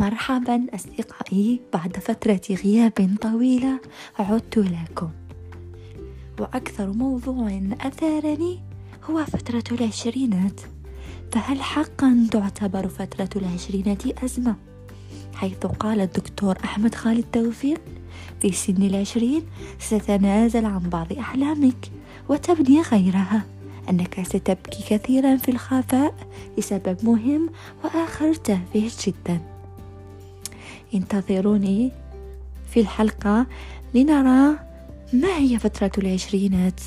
مرحبا أصدقائي بعد فترة غياب طويلة عدت لكم. وأكثر موضوع أثارني هو فترة العشرينات. فهل حقا تعتبر فترة العشرينات أزمة؟ حيث قال الدكتور أحمد خالد توفيق في سن العشرين ستتنازل عن بعض أحلامك وتبني غيرها أنك ستبكي كثيرا في الخفاء لسبب مهم وآخر تافه جدا. انتظروني في الحلقة لنرى ما هي فترة العشرينات.